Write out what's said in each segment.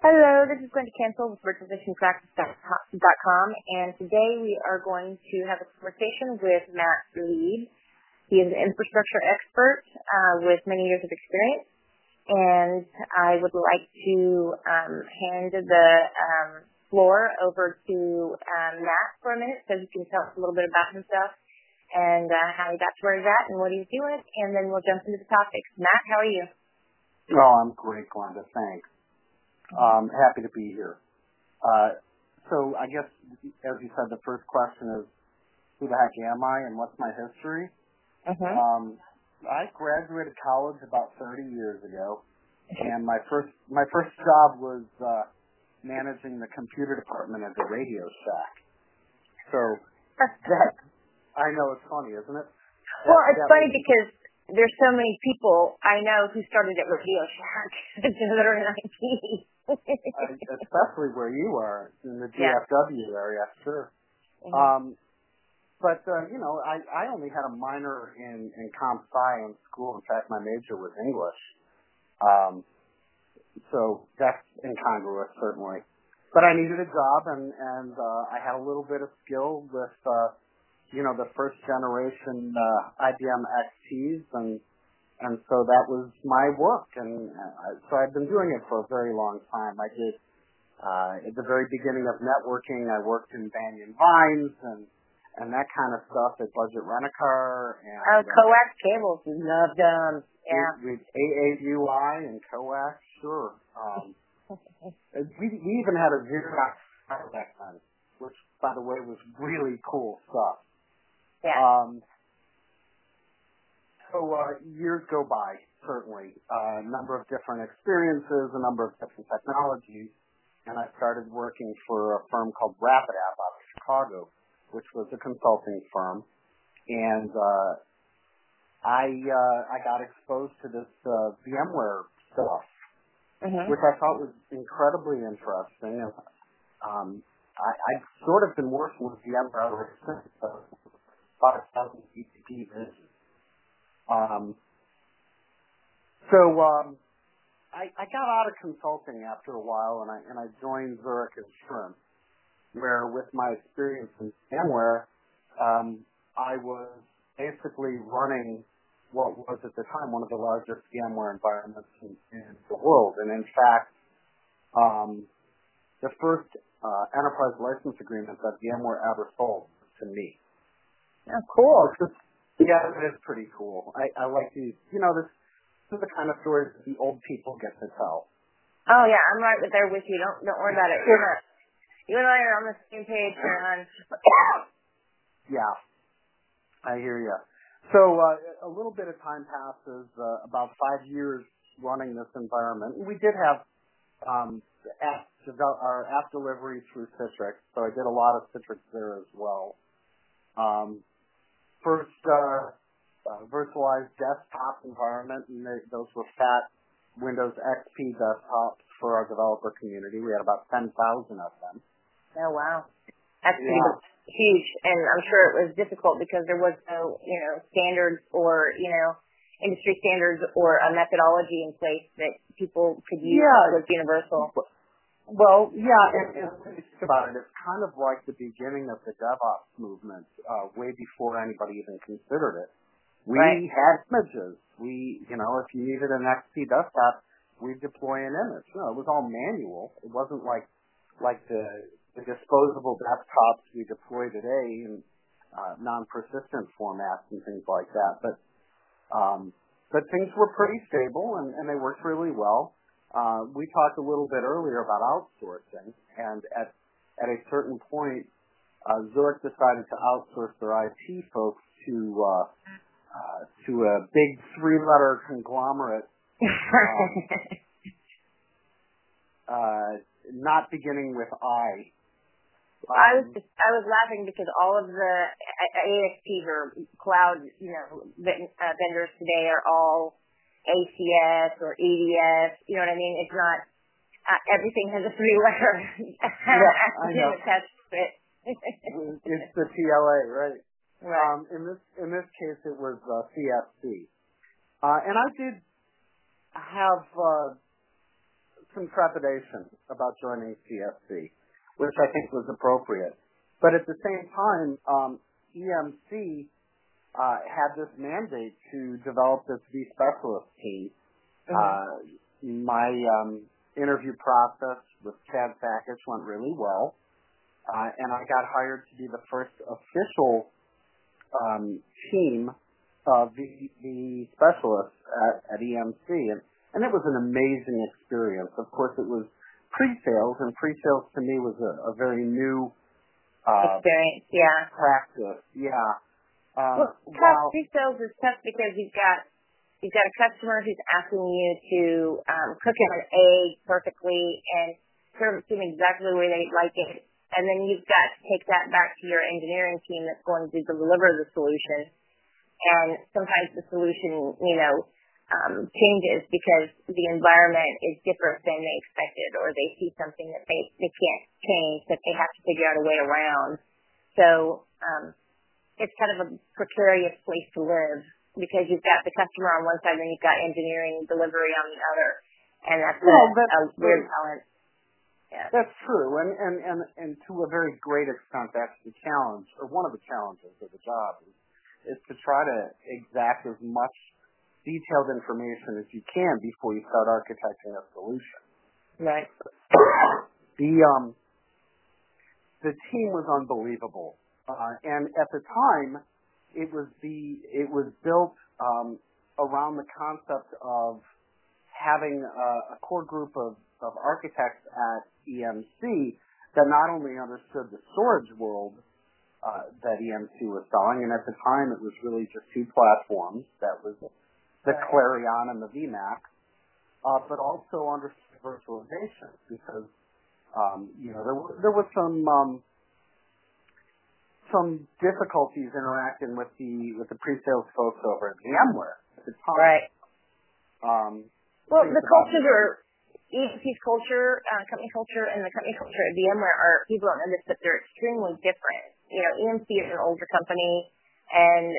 Hello, this is Glenda Cancel with virtualvisionpractice.com, and today we are going to have a conversation with Matt Leib. He is an infrastructure expert uh, with many years of experience, and I would like to um, hand the um, floor over to um, Matt for a minute so he can tell us a little bit about himself and uh, how he got to where he's at and what he's doing, and then we'll jump into the topics. Matt, how are you? Oh, I'm great, Glenda. Thanks. Um, happy to be here. Uh, so I guess, as you said, the first question is, who the heck am I and what's my history? Uh-huh. Um, I graduated college about 30 years ago, and my first my first job was uh, managing the computer department at the Radio Shack. So that I know it's funny, isn't it? Well, it's That- funny because there's so many people I know who started at Radio Shack that are in IT. especially where you are in the Yeah. Area, sure. Mhm. Um, but uh, you know, I, I only had a minor in in comp sci in school. In fact, my major was English. Um, so that's incongruous, certainly. But I needed a job, and and uh, I had a little bit of skill with uh, you know the first generation uh, IBM XTs, and and so that was my work, and uh, so I've been doing it for a very long time. I did uh, at the very beginning of networking, I worked in Banyan Vines and and that kind of stuff at Budget Rent a Car and Oh, uh, coax cables, love them. Yeah. with, with AAUI and coax, sure. Um, we we even had a Xerox back then, which by the way was really cool stuff. Yeah. Um, so uh, years go by, certainly. Uh, a number of different experiences, a number of different technologies, and I started working for a firm called Rapid App out of Chicago, which was a consulting firm. And uh, I uh, I got exposed to this uh, VMware stuff, Mhm. which I thought was incredibly interesting. And, um, I, I've sort of been working with VMware ever since uh, 5,000 BTP vision. Um, so um, I, I got out of consulting after a while, and I and I joined Zurich Insurance, where with my experience in VMware, um, I was basically running what was at the time one of the largest VMware environments in, in the world, and in fact, um, the first uh, enterprise license agreement that VMware ever sold to me. Oh, cool. Yeah, it is pretty cool. I, I like these. You know, this, this is the kind of stories that the old people get to tell. Oh yeah, I'm right there with you. Don't don't worry about it. You're not, you and I are on the same page, man. Yeah, I hear you. So uh, a little bit of time passes, uh, about five years running this environment. We did have um, app, our app delivery through Citrix, so I did a lot of Citrix there as well. Um, first uh, uh, virtualized desktop environment, and they, those were fat Windows XP desktops for our developer community. We had about 10,000 of them. Oh wow, that's pretty Yeah. huge, and I'm sure it was difficult because there was no you know standards or you know industry standards or a methodology in place that people could use Yeah. that was universal. Well, yeah, and, and think about it, it's kind of like the beginning of the DevOps movement, uh, way before anybody even considered it. We Right. had images. We, you know, if you needed an XP desktop, we'd deploy an image. No, it was all manual. It wasn't like like the, the disposable desktops we deploy today in uh, non-persistent formats and things like that. But um, but things were pretty stable and, and they worked really well. Uh, we talked a little bit earlier about outsourcing, and at at a certain point, uh, Zurich decided to outsource their IT folks to uh, uh, to a big three-letter conglomerate, um, uh, not beginning with I. Well, I was just, I was laughing because all of the ASPs or cloud, you know, uh, vendors today are all ACS or EDS. You know what I mean? It's not uh, everything has a three letter yeah, I know. attached to it. it's the TLA, right? Right. Um, in this in this case, it was uh, CSC, uh, and I did have uh, some trepidation about joining CSC which I think was appropriate. But at the same time, um, EMC uh, had this mandate to develop this V specialist team. Mm-hmm. Uh, my um, interview process with Chad Sakac went really well, uh, and I got hired to be the first official um, team of the, the specialists at, at EMC, and, and it was an amazing experience. Of course, it was pre-sales, and pre-sales to me was a, a very new uh, experience. Yeah, practice. Yeah. Um, well, tough pre-sales is tough because you've got you've got a customer who's asking you to um, cook an egg perfectly and serve it to them exactly the way they like it, and then you've got to take that back to your engineering team that's going to deliver the solution. And sometimes the solution, you know, um, changes because the environment is different than they expected, or they see something that they they can't change that they have to figure out a way around. So um, it's kind of a precarious place to live because you've got the customer on one side and you've got engineering delivery on the other, and that's well, a, that's a weird balance. Yeah. That's true, and, and and and to a very great extent, that's the challenge, or one of the challenges of the job is, is to try to exact as much detailed information as you can before you start architecting a solution. Right. The um the team was unbelievable, uh, and at the time, it was the it was built um, around the concept of having a, a core group of, of architects at EMC that not only understood the storage world uh, that EMC was selling, and at the time it was really just two platforms. That was the. CLARiiON and the VMAX, uh, but also understood virtualization because um, you know there were, there was some um, some difficulties interacting with the with the pre-sales folks over at VMware at the time. Right. Um, well, the cultures are EMC's culture, uh, company culture, and the company culture at VMware are people don't know this, but they're extremely different. You know, EMC is an older company and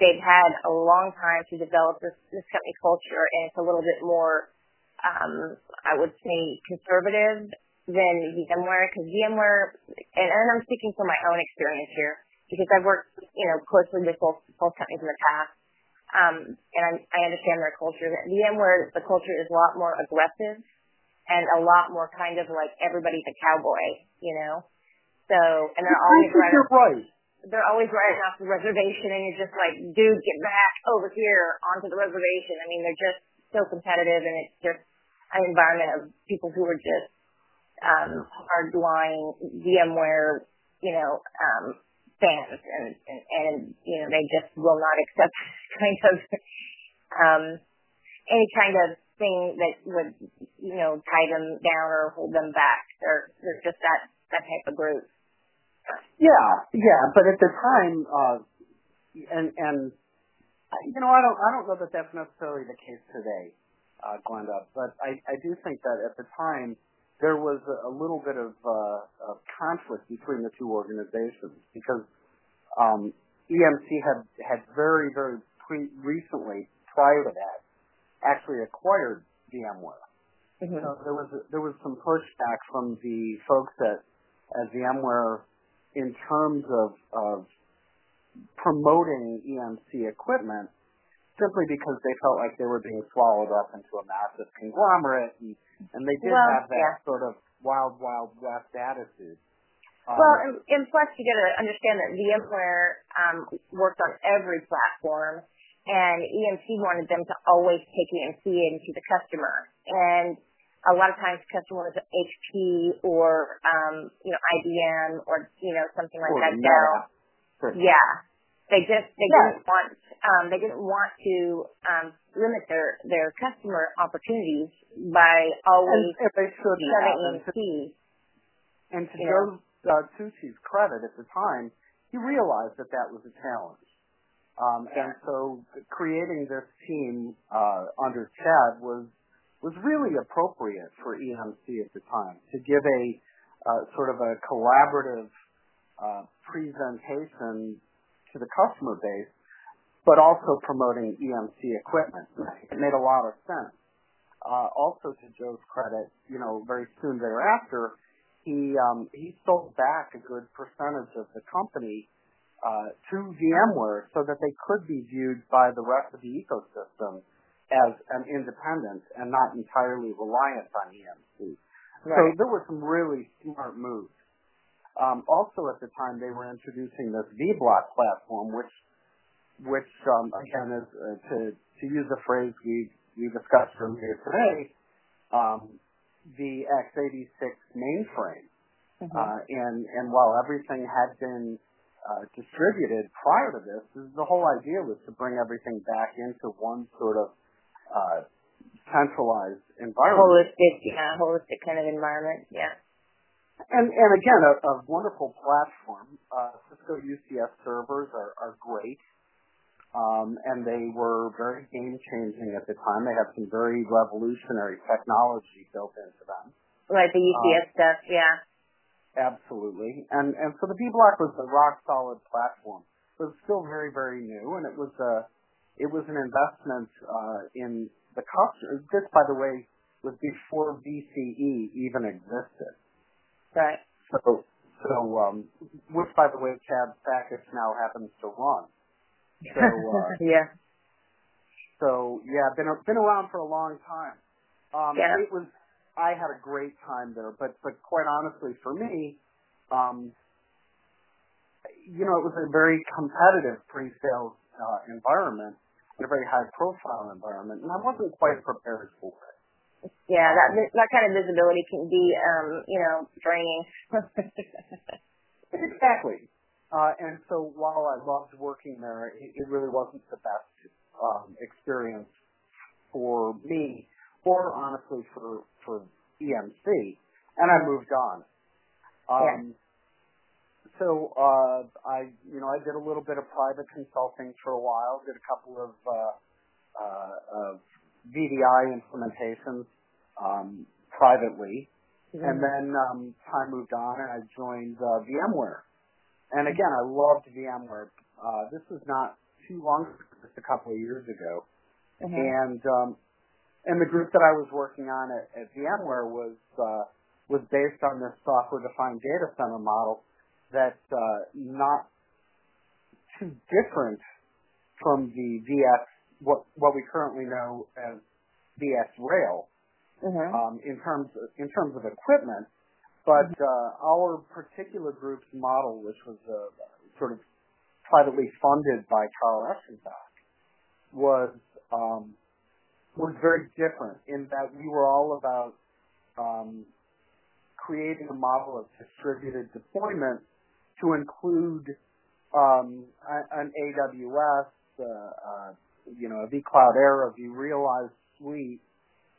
they've had a long time to develop this, this company culture, and it's a little bit more, um, I would say, conservative than VMware, because VMware, and, and I'm speaking from my own experience here, because I've worked, you know, closely with both, both companies in the past, um, and I, I understand their culture. VMware, the culture is a lot more aggressive and a lot more kind of like everybody's a cowboy, you know. So, and they're always right. You're right they're always writing off the reservation and you're just like, dude, get back over here onto the reservation. I mean, they're just so competitive and it's just an environment of people who are just hardline VMware, you know, um fans and, you know, they just will not accept kind of um any kind of thing that would, you know, tie them down or hold them back. They're they're just that that type of group. Yeah, yeah, but at the time, uh, and and you know, I don't I don't know that that's necessarily the case today, uh, Glenda, but I I do think that at the time there was a, a little bit of, uh, of conflict between the two organizations because um, EMC had had very very pre- recently prior to that actually acquired VMware. Mm-hmm. So there was there was some pushback from the folks at at VMware in terms of, of promoting EMC equipment simply because they felt like they were being swallowed up into a massive conglomerate and, and they did well, have that yeah. sort of wild, wild west attitude. Um, well, and, and plus you got to understand that VMware um, worked on every platform, and EMC wanted them to always take EMC into the customer. And a lot of times customers HP or um, you know IBM or you know something like or that. Dell. Yeah. They just they yeah. didn't want um, they didn't want to um, limit their their customer opportunities by always and, and they should shutting in keys. And to Joe uh, Tucci's credit at the time, he realized that that was a challenge. Um, yeah. And so creating this team uh, under Chad was was really appropriate for EMC at the time to give a uh, sort of a collaborative uh, presentation to the customer base, but also promoting EMC equipment. It made a lot of sense. Uh, also, to Joe's credit, you know, very soon thereafter, he um, he sold back a good percentage of the company uh, to VMware so that they could be viewed by the rest of the ecosystem as an independent and not entirely reliant on EMC. Right. So there were some really smart moves. Um, also at the time they were introducing this V-block platform, which, which um, again is uh, to to use a phrase we we discussed earlier today, um, the x86 mainframe. Mm-hmm. Uh, and and while everything had been uh, distributed prior to this, the whole idea was to bring everything back into one sort of uh, centralized environment. Holistic, yeah, holistic kind of environment, yeah. And and again, a, a wonderful platform. Uh, Cisco UCS servers are, are great, um, and they were very game changing at the time. They have some very revolutionary technology built into them. Right, the UCS um, stuff, yeah. Absolutely, and and so the Vblock was a rock solid platform. It was still very very new, and it was a it was an investment uh, in the customer. This, by the way, was before VCE even existed. Right. So, so um, which, by the way, Chad Sakac now happens to run. So, uh, yeah. So yeah, been been around for a long time. Um, yeah. It was. I had a great time there, but but quite honestly, for me, um, you know, it was a very competitive pre-sales uh, environment, in a very high profile environment, and I wasn't quite prepared for it. Yeah, that that kind of visibility can be, um, you know, draining. exactly. Uh, and so while I loved working there, it, it really wasn't the best um, experience for me, or honestly for for EMC, and I moved on. Um, yeah so uh, I, you know, I did a little bit of private consulting for a while. Did a couple of uh, uh, of VDI implementations um, privately, mm-hmm. and then um, time moved on, and I joined uh, VMware. And again, I loved VMware. Uh, this was not too long, just a couple of years ago, mm-hmm. and um, and the group that I was working on at, at VMware was uh, was based on this software-defined data center model that's uh, not too different from the VS, what what we currently know as VxRail, mm-hmm. um, in terms of, in terms of equipment. But mm-hmm. uh, our particular group's model, which was uh, sort of privately funded by Carl Eschenbach, was um, was very different in that we were all about um, creating a model of distributed deployment to include um, an AWS, uh, uh, you know, a vCloud Air, vRealize suite,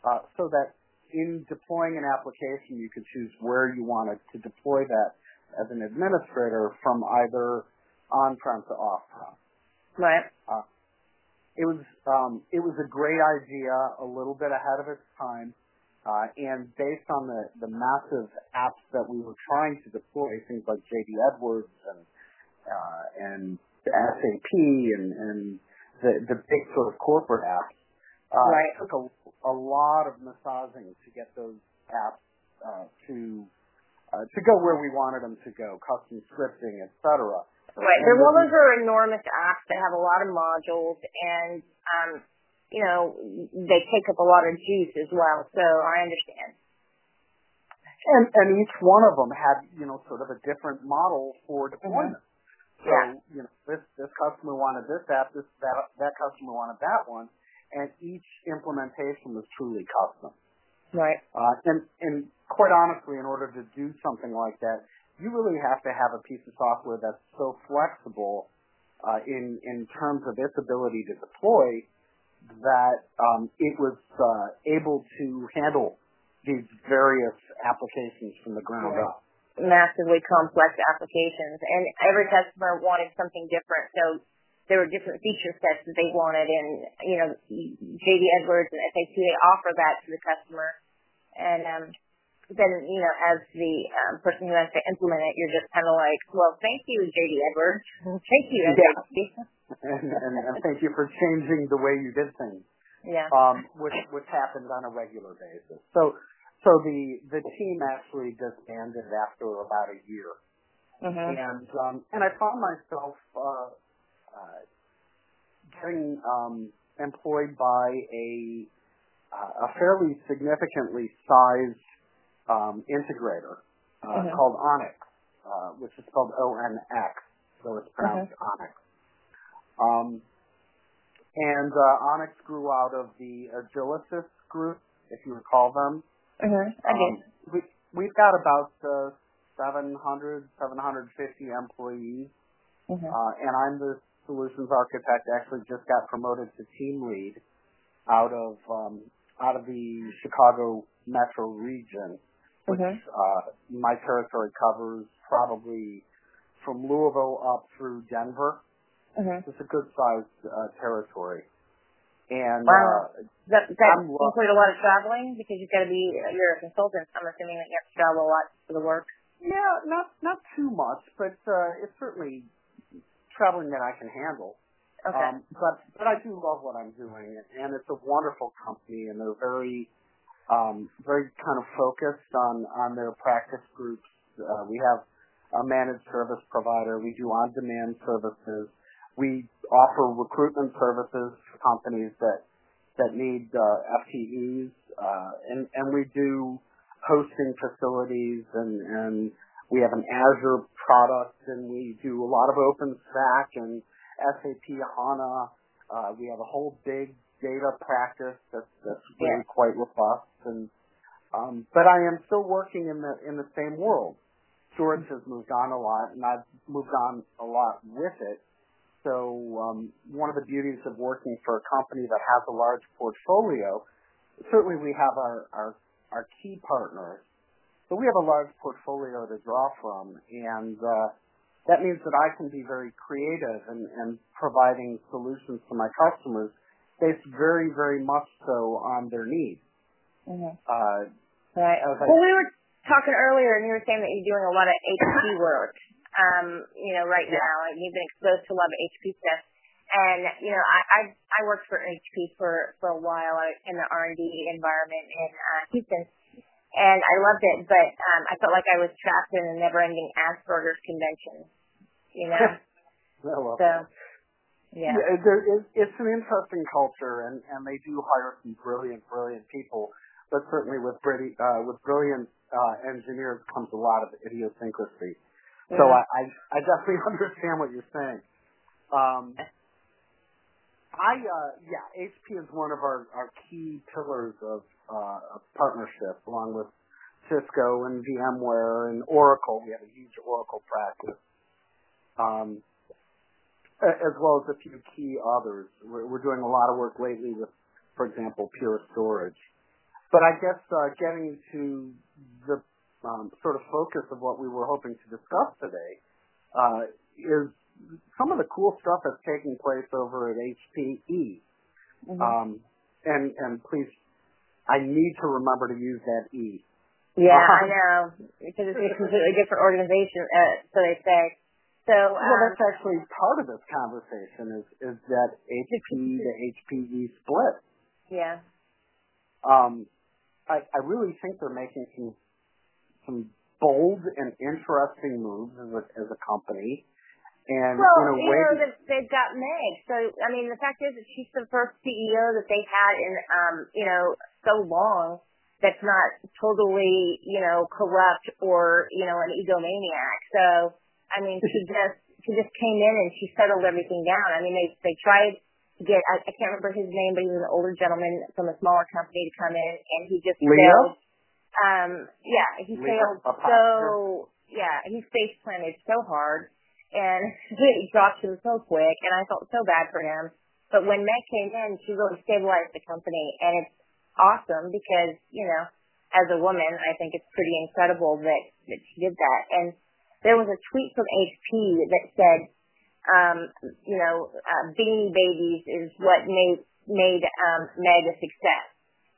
uh, so that in deploying an application, you could choose where you wanted to deploy that as an administrator from either on-prem to off-prem. Right. Uh, it was um, it was a great idea, a little bit ahead of its time. Uh, and based on the, the massive apps that we were trying to deploy, things like JD Edwards and uh, and SAP and, and the, the big sort of corporate apps, uh, right. it took a, a lot of massaging to get those apps uh, to uh, to go where we wanted them to go, custom scripting, etc. Right. They're, well, those are enormous apps that have a lot of modules, and um, you know, they take up a lot of juice as well. So I understand. And and each one of them had you know sort of a different model for deployment. Mm-hmm. So yeah. you know this this customer wanted this app, this that that customer wanted that one, and each implementation was truly custom. Right. Uh, and and quite honestly, in order to do something like that, you really have to have a piece of software that's so flexible uh, in in terms of its ability to deploy that um, it was uh, able to handle these various applications from the ground Right. up. Massively complex applications, and every customer wanted something different. So there were different feature sets that they wanted, and you know, JD Edwards and SAP they offer that to the customer, and um, then you know, as the um, person who has to implement it, you're just kind of like, well, thank you, JD Edwards, thank you, Yeah. SAP. And, and, and thank you for changing the way you did things. Yeah. um, which which happens on a regular basis. So so the the team actually disbanded after about a year, Mhm. and um, and I found myself uh, uh, getting um, employed by a uh, a fairly significantly sized um, integrator uh, Mhm. called Onyx, uh, which is spelled O N X, so it's pronounced Onyx. Um, and uh, Onyx grew out of the Agilysys group, if you recall them. Mhm. I. Um, we, we've got about uh, 700, 750 employees, Mhm. uh, and I'm the solutions architect. Actually, just got promoted to team lead out of um, out of the Chicago metro region, which Mhm. uh, my territory covers probably from Louisville up through Denver. It's a good sized uh, territory. And Wow. uh, Does that I'm include a lot of traveling? Because you've got to be, you're a consultant. I'm assuming that you have to travel a lot for the work. yeah, not not too much, but uh, it's certainly traveling that I can handle. Okay. Um, but but I do love what I'm doing, and it's a wonderful company, and they're very um, very kind of focused on on their practice groups. Uh, we have a managed service provider. We do on-demand services. We offer recruitment services for companies that that need uh, FTEs, uh, and and we do hosting facilities, and and we have an Azure product, and we do a lot of OpenStack and SAP HANA. Uh, we have a whole big data practice that's that's really quite robust, and um, but I am still working in the in the same world. Storage has moved on a lot, and I've moved on a lot with it. So um, one of the beauties of working for a company that has a large portfolio, certainly we have our our, our key partners, but we have a large portfolio to draw from, and uh, that means that I can be very creative and, and providing solutions to my customers based very, very much so on their needs. Mhm. Uh, Right. Well, we were talking earlier, and you were saying that you're doing a lot of HP work. Um, you know, right Yeah. now, and you've been exposed to a lot of HP stuff. And you know, I I, I worked for HP for for a while in the R and D environment in uh, Houston, and I loved it. But um, I felt like I was trapped in a never-ending Asperger's convention. You know, I love so that. yeah. Yeah, there is, it's an interesting culture, and, and they do hire some brilliant, brilliant people. But certainly with brilliant, uh, with brilliant uh, engineers comes a lot of idiosyncrasy. So Yeah. I, I, I definitely understand what you're saying. Um, I, uh, yeah, HP is one of our, our key pillars of, uh, of partnership, along with Cisco and VMware and Oracle. We have a huge Oracle practice. Um, as well as a few key others. We're, we're doing a lot of work lately with, for example, Pure Storage. But I guess uh, getting to the um, sort of focus of what we were hoping to discuss today uh, is some of the cool stuff that's taking place over at HPE. Mhm. Um, and and please, I need to remember to use that E. Yeah, Um, I know because it's a completely different organization. Uh, so they say. So Well, um, that's actually part of this conversation is is that HPE to HPE split. yeah, Um, I, I really think they're making some some bold and interesting moves as a as a company, and well, in a you way, know that they've got Meg. So I mean, the fact is that she's the first CEO that they've had in um, you know, so long that's not totally you know corrupt or you know an egomaniac. So I mean, she just she just came in and she settled everything down. I mean, they they tried to get I, I can't remember his name, but he was an older gentleman from a smaller company to come in, and he just Leo? failed. Um, yeah, he failed so yeah, he face planted so hard. and he dropped him so quick, and I felt so bad for him. But when Meg came in, she really stabilized the company, and it's awesome because you know, as a woman, I think it's pretty incredible that that she did that. And there was a tweet from HP that said, um, you know, uh, Beanie Babies is what made made um, Meg a success.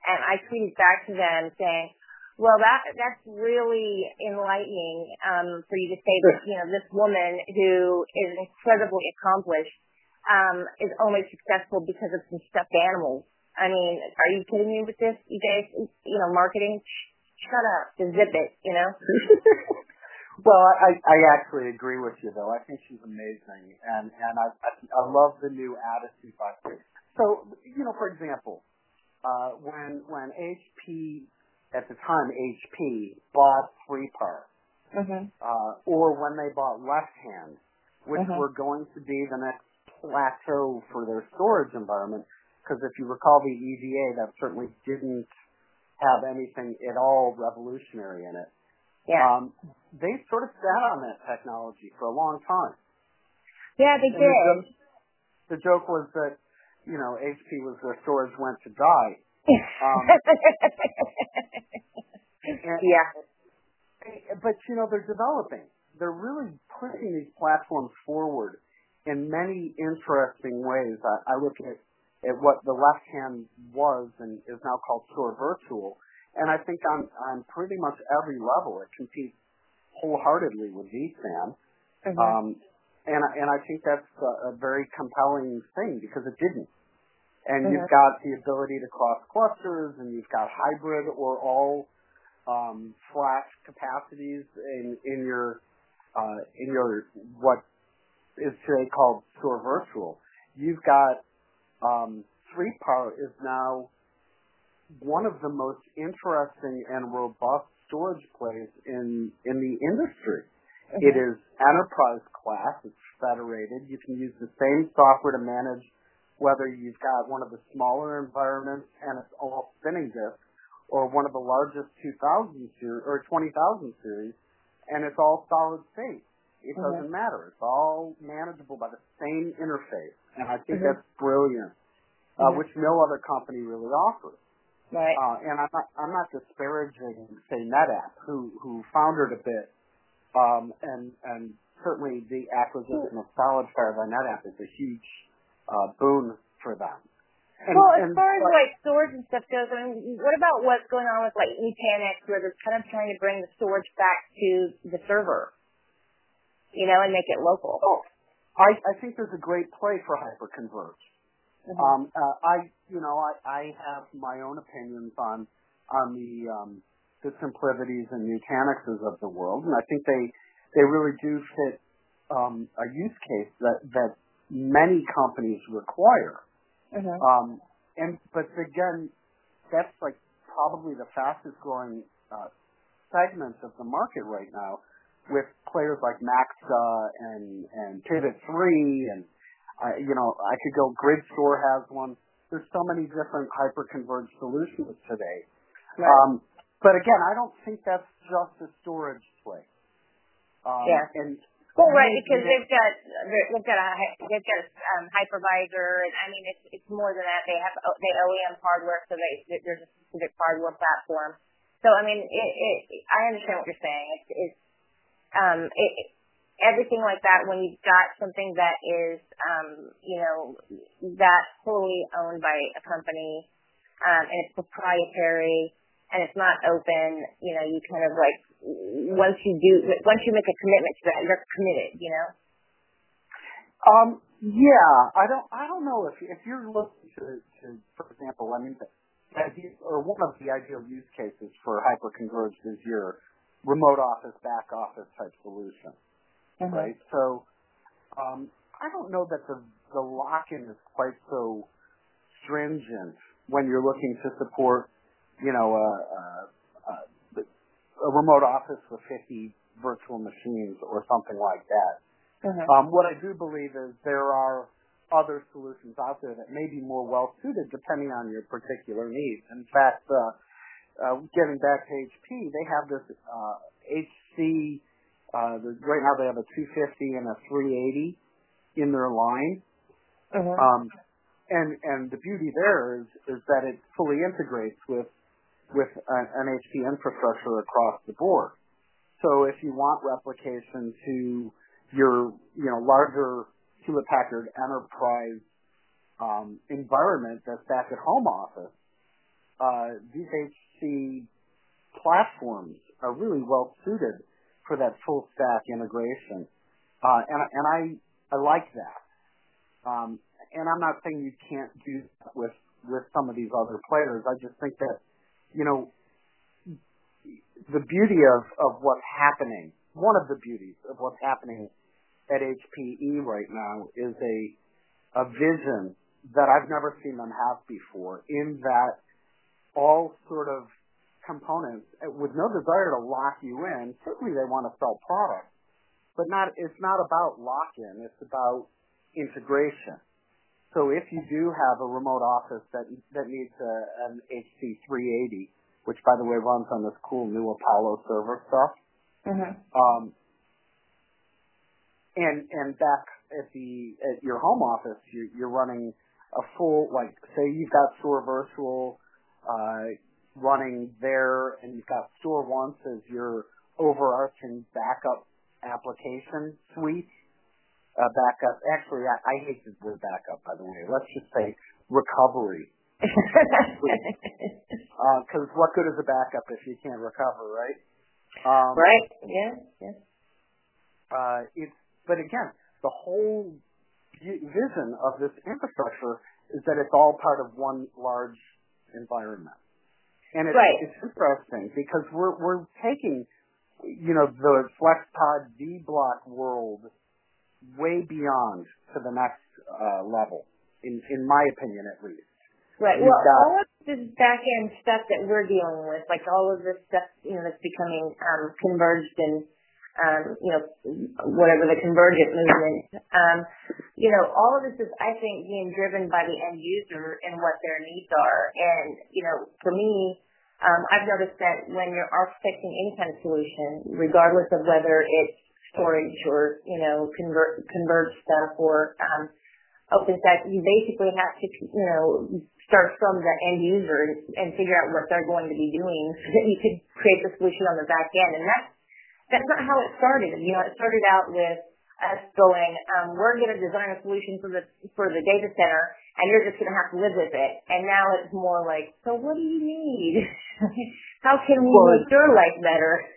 And I tweeted back to them saying, well, that that's really enlightening um, for you to say that you know this woman who is incredibly accomplished um, is only successful because of some stuffed animals. I mean, are you kidding me with this? You guys, you know, marketing, shut up, just zip it, you know. well, I I actually agree with you though. I think she's amazing, and and I I, I love the new attitude by. So you know, for example, uh, when when HP at the time HP bought 3PAR, mm-hmm. uh, or when they bought LeftHand, which mm-hmm. were going to be the next plateau for their storage environment. Because if you recall the EVA, that certainly didn't have anything at all revolutionary in it. Yeah. Um, they sort of sat on that technology for a long time. Yeah, they and did. The joke, the joke was that, you know, HP was their storage went to die um, and, yeah. But you know they're developing. They're really pushing these platforms forward in many interesting ways. I, I look at at what the LeftHand was and is now called Store Virtual, and I think on on pretty much every level it competes wholeheartedly with vSAN. Mm-hmm. Um, and and I think that's a, a very compelling thing because it didn't and mm-hmm. you've got the ability to cross clusters, and you've got hybrid or all um, flash capacities in in your uh, in your what is today called Store Virtual. You've got um, Three Par is now one of the most interesting and robust storage plays in in the industry. Mm-hmm. It is enterprise class. It's federated. You can use the same software to manage whether you've got one of the smaller environments and it's all spinning disk, or one of the largest 2000 series or 20,000 series, and it's all solid state. It mm-hmm. doesn't matter. It's all manageable by the same interface, and I think mm-hmm. that's brilliant, uh, mm-hmm. which no other company really offers. Right. Uh, and I'm not, I'm not disparaging, say, NetApp, who who foundered a bit, um, and and certainly the acquisition of SolidFire by NetApp is a huge uh, boon for them. And, well, as and, far as like storage and stuff goes, I mean, what about what's going on with like Nutanix, where they're kind of trying to bring the storage back to the server, you know, and make it local? Oh, I, I think there's a great play for hyperconverged. Mm-hmm. Um, uh, I, you know, I, I have my own opinions on on the um, the SimpliVities and Nutanixes of the world, and I think they they really do fit um, a use case that that many companies require. Mm-hmm. Um, and but again, that's like probably the fastest growing uh, segment of the market right now, with players like Maxta and and Pivot Three, and uh, you know I could go. GridStore has one. There's so many different hyper-converged solutions today. Right. Um, but again, I don't think that's just a storage play. Um, yeah. And well, right, because they've got they've got a they've got a um, hypervisor, and I mean it's it's more than that. They have they OEM hardware, so they there's a specific hardware platform. So I mean, it, it I understand what you're saying. It's it's um it, everything like that when you've got something that is um you know that wholly owned by a company um and it's proprietary and it's not open, you know, you kind of like once you do once you make a commitment to that, you're committed, you know. Um. Yeah, I don't. I don't know if if you're looking to, to for example, I mean, the idea, or one of the ideal use cases for hyperconverged is your remote office, back office type solution, mm-hmm. right? So, um, I don't know that the the lock-in is quite so stringent when you're looking to support you know, a, a, a remote office with 50 virtual machines or something like that. Mm-hmm. Um, what I do believe is there are other solutions out there that may be more well suited depending on your particular needs. In fact, uh, uh, getting back to HP, they have this uh, HC Uh, right now they have a 250 and a 380 in their line. Mm-hmm. Um, and and the beauty there is is that it fully integrates with with an, an HP infrastructure across the board. So if you want replication to your you know larger Hewlett Packard enterprise um, environment that's back at home office, uh, these HC platforms are really well suited for that full stack integration, uh, and and I I like that. Um, and I'm not saying you can't do that with with some of these other players. I just think that you know the beauty of of what's happening. One of the beauties of what's happening at HPE right now is a a vision that I've never seen them have before. In that all sort of components eh, with no desire to lock you in. Certainly, they want to sell products, but not. It's not about lock in. It's about integration. So if you do have a remote office that that needs a, an HC 380, which by the way runs on this cool new Apollo server stuff, mm-hmm. um, and and back at the at your home office, you're, you're running a full like say you've got Store Virtual uh, running there, and you've got Store StoreOnce as your overarching backup application suite backup. Actually, I, I hate the word backup, by the way. Let's just say recovery. Because uh, what good is a backup if you can't recover, right? Um, right. Yeah. Yeah. Uh, it's but again, the whole vision of this infrastructure is that it's all part of one large environment, and it's, right. it's interesting because we're we're taking, you know, the FlexPod vBlock world way beyond to the next uh, level, in in my opinion, at least. Right. You've well, got, all of this back end stuff that we're dealing with, like all of this stuff, you know, that's becoming um, converged and um, you know, whatever the convergent movement. Um, you know, all of this is, I think, being driven by the end user and what their needs are. And, you know, for me, um, I've noticed that when you're architecting any kind of solution, regardless of whether it's storage or, you know, convert, stuff or, um, OpenStack, you basically have to, you know, start from the end user and, figure out what they're going to be doing so that you could create the solution on the back end. And that's, that's not how it started. You know, it started out with us going, um, we're going to design a solution for the, for the data center and you're just going to have to live with it. And now it's more like, so what do you need? how can we make your life better?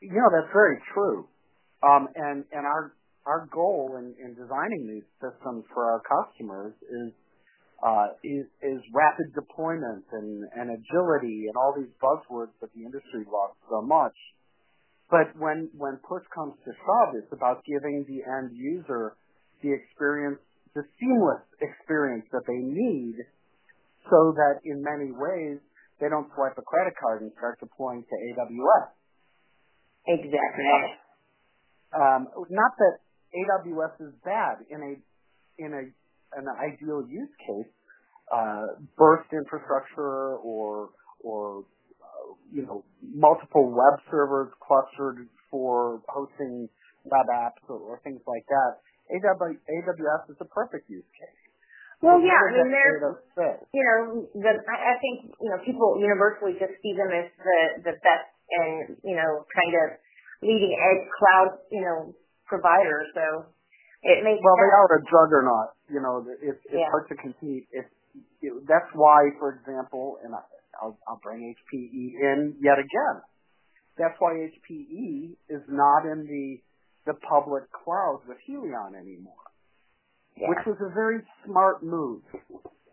You know, that's very true. Um, and, and our, our goal in, in designing these systems for our customers is, uh, is, is rapid deployment and, and agility and all these buzzwords that the industry loves so much. But when, when push comes to shove, it's about giving the end user the experience, the seamless experience that they need so that in many ways they don't swipe a credit card and start deploying to AWS. Exactly. Um, not that AWS is bad in a in a an ideal use case. Uh, burst infrastructure or or uh, you know multiple web servers clustered for hosting web apps or, or things like that. AWS is a perfect use case. Well, yeah, I mean, there's, you know, the, I think, you know, people universally just see them as the, the best and, you know, kind of leading edge cloud, you know, provider. So it makes well, sense. they are a juggernaut. You know, it's it's yeah. hard to compete. It's it, that's why, for example, and I, I'll I'll bring HPE in yet again. That's why HPE is not in the the public cloud with Helion anymore, yeah. which was a very smart move.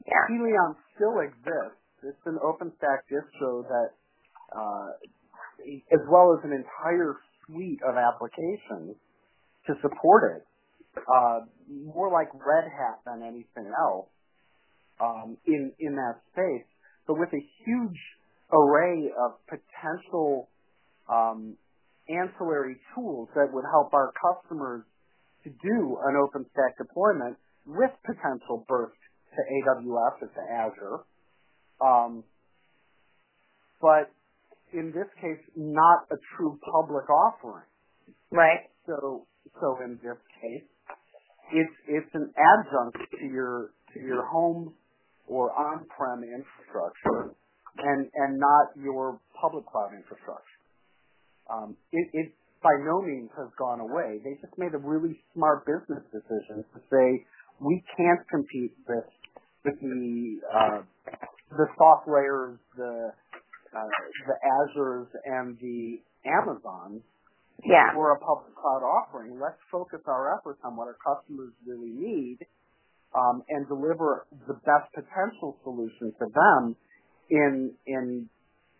Yeah. Helion still exists. It's an OpenStack distro that, uh, as well as an entire suite of applications to support it. Uh, more like Red Hat than anything else um, in in that space, but with a huge array of potential um, ancillary tools that would help our customers to do an OpenStack deployment with potential burst to AWS or to Azure. Um, but in this case, not a true public offering. Right. So so in this case, it's it's an adjunct to your to your home or on-prem infrastructure, and and not your public cloud infrastructure. Um, it, it by no means has gone away. They just made a really smart business decision to say we can't compete with with the uh, the SoftLayers, the uh, the Azures, and the Amazons Yeah. for a public cloud offering. Let's focus our efforts on what our customers really need um, and deliver the best potential solution to them in in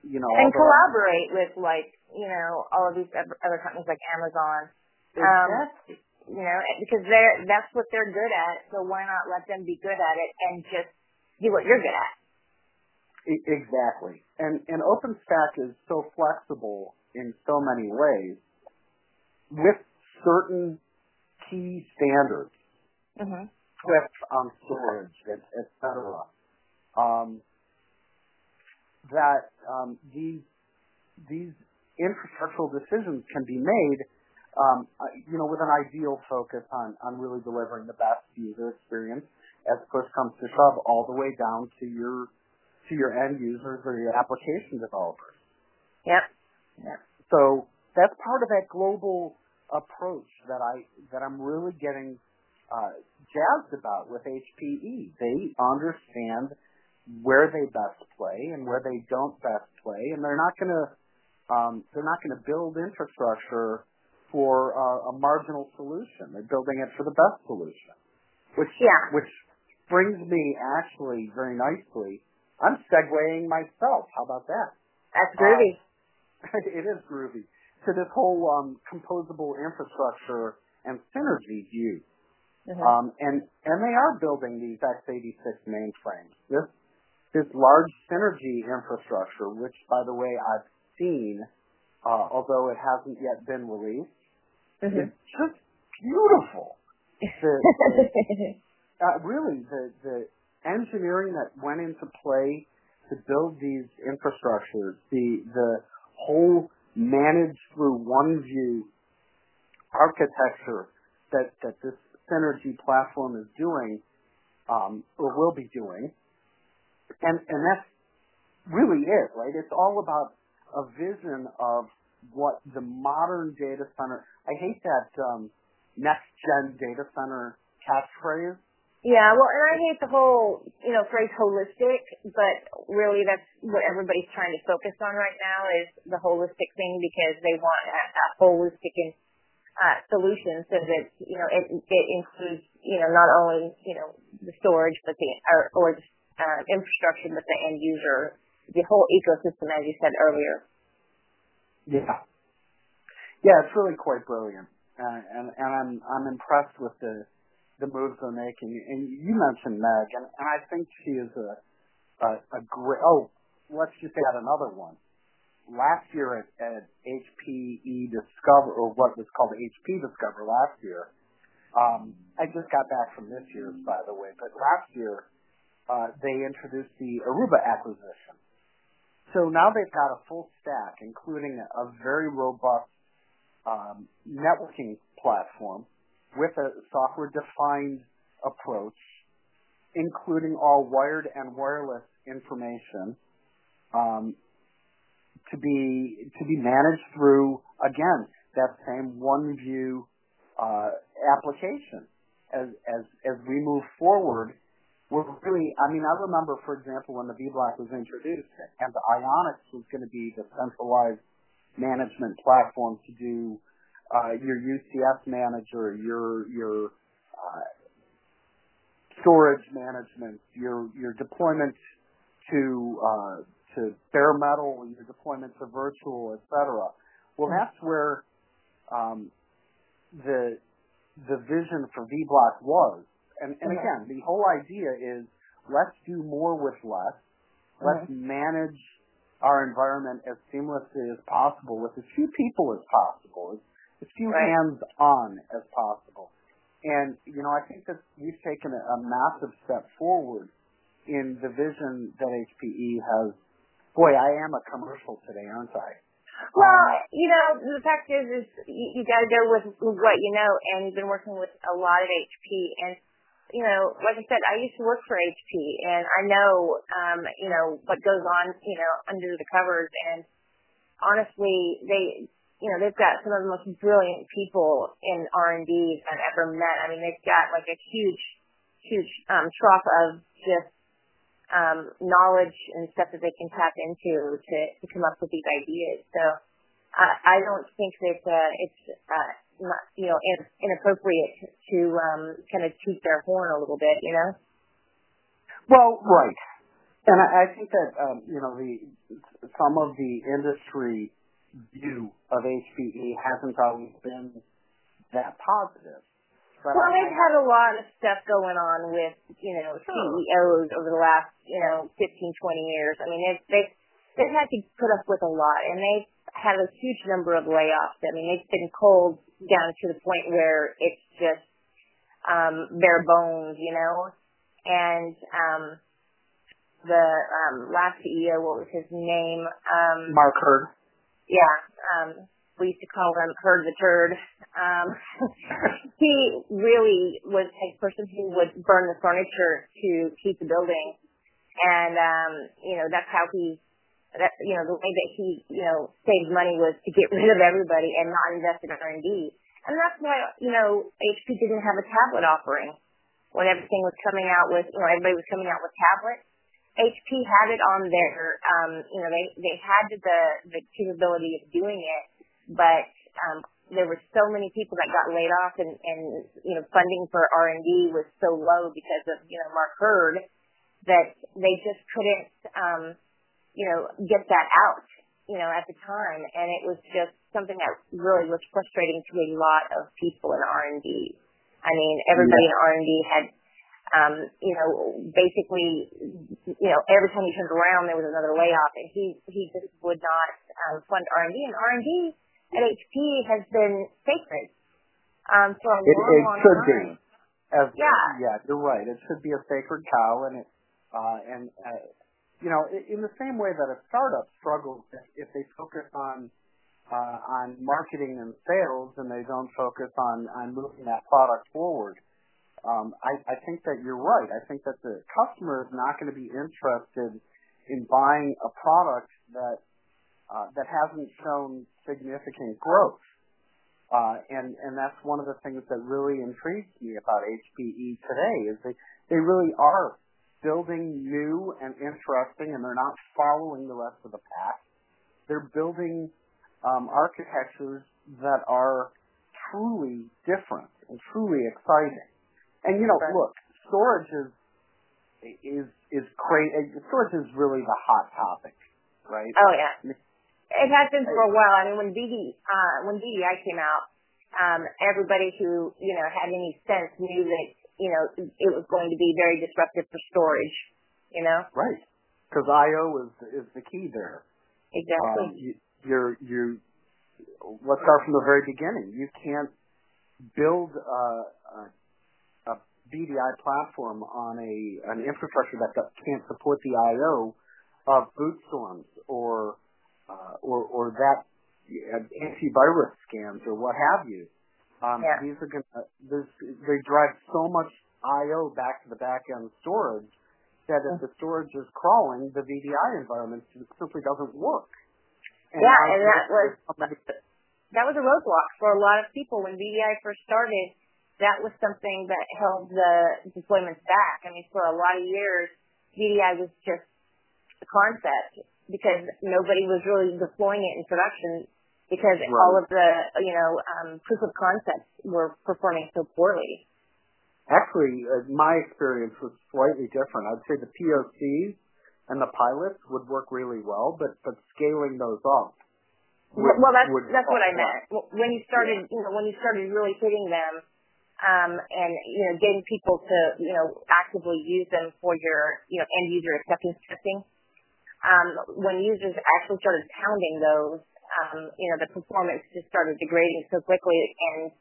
you know And collaborate with like you know all of these other other companies like Amazon. Um, you know, because they're that's what they're good at. So why not let them be good at it and just do what you're good at? Exactly. And and OpenStack is so flexible in so many ways with certain key standards, Mm-hmm. on storage, et, et cetera, um, that um, these these infrastructural decisions can be made, um, uh, you know, with an ideal focus on on really delivering the best user experience as push comes to shove, all the way down to your to your end users or your application developers. Yep. So that's part of that global approach that I that I'm really getting uh, jazzed about with HPE. They understand where they best play and where they don't best play, and they're not going to um, they're not going to build infrastructure for uh, a marginal solution. They're building it for the best solution, which Yeah. which brings me actually very nicely. I'm segueing myself. How about that? That's groovy. it is groovy to this whole um, composable infrastructure and synergy view. Mhm. Um, and and they are building these x86 mainframes. This this large synergy infrastructure, which by the way I've seen, uh, although it hasn't yet been released, Mhm. is just beautiful. The, uh, really, the the engineering that went into play to build these infrastructures, the the whole managed through one view architecture that that this synergy platform is doing um, or will be doing, and and that's really it, right? It's all about a vision of what the modern data center. I hate that um, next gen data center catchphrase. Yeah, well, and I hate the whole, you know, phrase holistic, but really that's what everybody's trying to focus on right now is the holistic thing because they want a, a holistic uh, solution so that, you know, it, it includes, you know, not only, you know, the storage, but the, or, or uh, infrastructure, but the end user, the whole ecosystem, as you said earlier. Yeah, yeah, it's really quite brilliant, uh, and and I'm I'm impressed with the the moves they're making. And you mentioned Meg, and, and I think she is a a, a great. Oh, let's just add another one. Last year at, at HPE Discover, or what was called HP Discover last year, um, I just got back from this year's, by the way, but last year uh, they introduced the Aruba acquisition. So now they've got a full stack, including a, very robust um, networking platform with a software-defined approach, including all wired and wireless information, um, to be to be managed through again that same one view uh, application. As as as we move forward, we're really. I mean, I remember, for example, when the Vblock was introduced, and the Ionix was going to be the centralized management platform to do your UCS manager, your your uh, storage management, your your deployment to uh, to bare metal, your deployment to virtual, et cetera. Well, that's where um, the the vision for Vblock was. And, and again, the whole idea is let's do more with less. Let's manage our environment as seamlessly as possible with as few people as possible, as, few Right. hands on as possible. And, you know, I think that we've taken a, a massive step forward in the vision that HPE has. Boy, I am a commercial today, aren't I? Well, um, you know, the fact is, is you, you got to go with what you know, and you've been working with a lot of HP, and you know, like I said, I used to work for HP, and I know, um, you know, what goes on, you know, under the covers, and honestly, they, you know, they've got some of the most brilliant people in R and D I've ever met. I mean, they've got like a huge, huge um, trough of just um, knowledge and stuff that they can tap into to, to come up with these ideas. So uh, I don't think that uh, it's uh, not, you know in, inappropriate to um, kind of toot their horn a little bit, you know. Well, right, and I, I think that um, you know the some of the industry view of HPE hasn't always been that positive. But well, they've had a lot of stuff going on with, you know, CEOs over the last, you know, 15, 20 years. I mean, they've, they've, they've had to put up with a lot, and they've had a huge number of layoffs. I mean, they've been cold down to the point where it's just um, bare bones, you know. And um, the um, last CEO, what was his name? Um, Mark Hurd. Yeah. Um, we used to call him Herd the Turd. Um, he really was a person who would burn the furniture to keep the building, and um, you know that's how he, that you know the way that he you know saved money was to get rid of everybody and not invest in R and D, and that's why you know HP didn't have a tablet offering when everything was coming out with you know everybody was coming out with tablets. HP had it on their, um, you know, they they had the the capability of doing it, but um, there were so many people that got laid off, and, and you know funding for R and D was so low because of you know Mark Hurd that they just couldn't um, you know get that out you know at the time, and it was just something that really was frustrating to a lot of people in R and D. I mean, everybody yeah. in R and D had um, you know, basically, you know, every time he turned around, there was another layoff, and he he just would not um, fund R and D, and R and D at HP has been sacred um, for a it, long, it long should time. Be. As, yeah, yeah, you're right. It should be a sacred cow, and it uh, and uh, you know, in the same way that a startup struggles if they focus on uh, on marketing and sales and they don't focus on on moving that product forward. Um, I, think that you're right. I think that the customer is not going to be interested in buying a product that uh, that hasn't shown significant growth. Uh, and and that's one of the things that really intrigues me about HPE today is they they really are building new and interesting, and they're not following the rest of the pack. They're building um, architectures that are truly different and truly exciting. And you know, right. look, storage is is is crazy. Storage is really the hot topic, right? Oh yeah. It has been for a while. I mean, when VD, uh, when VDI came out, um, everybody who, you know, had any sense knew that, you know, it was going to be very disruptive for storage, you know? Right. Because I.O. is, is the key there. Exactly. Um, you, you're, you, let's start from the very beginning. You can't build a, a, a VDI platform on a, an infrastructure that can't support the I.O. of boot storms or uh, or or that uh, antivirus scans or what have you. Um, yeah. These are going to they drive so much I/O back to the back end storage that if the storage is crawling, the VDI environment simply doesn't work. And yeah, and that was that was a roadblock for a lot of people when VDI first started. That was something that held the deployments back. I mean, for a lot of years, VDI was just a concept because nobody was really deploying it in production because right. all of the you know um, proof of concepts were performing so poorly. Actually, uh, my experience was slightly different. I'd say the POCs and the pilots would work really well, but but scaling those up. Would, well, that's that's what I meant. When you started, yeah. you know, when you started really hitting them, and you know, getting people to you know actively use them for your you know end user acceptance testing. Um, when users actually started pounding those, um, you know, the performance just started degrading so quickly, and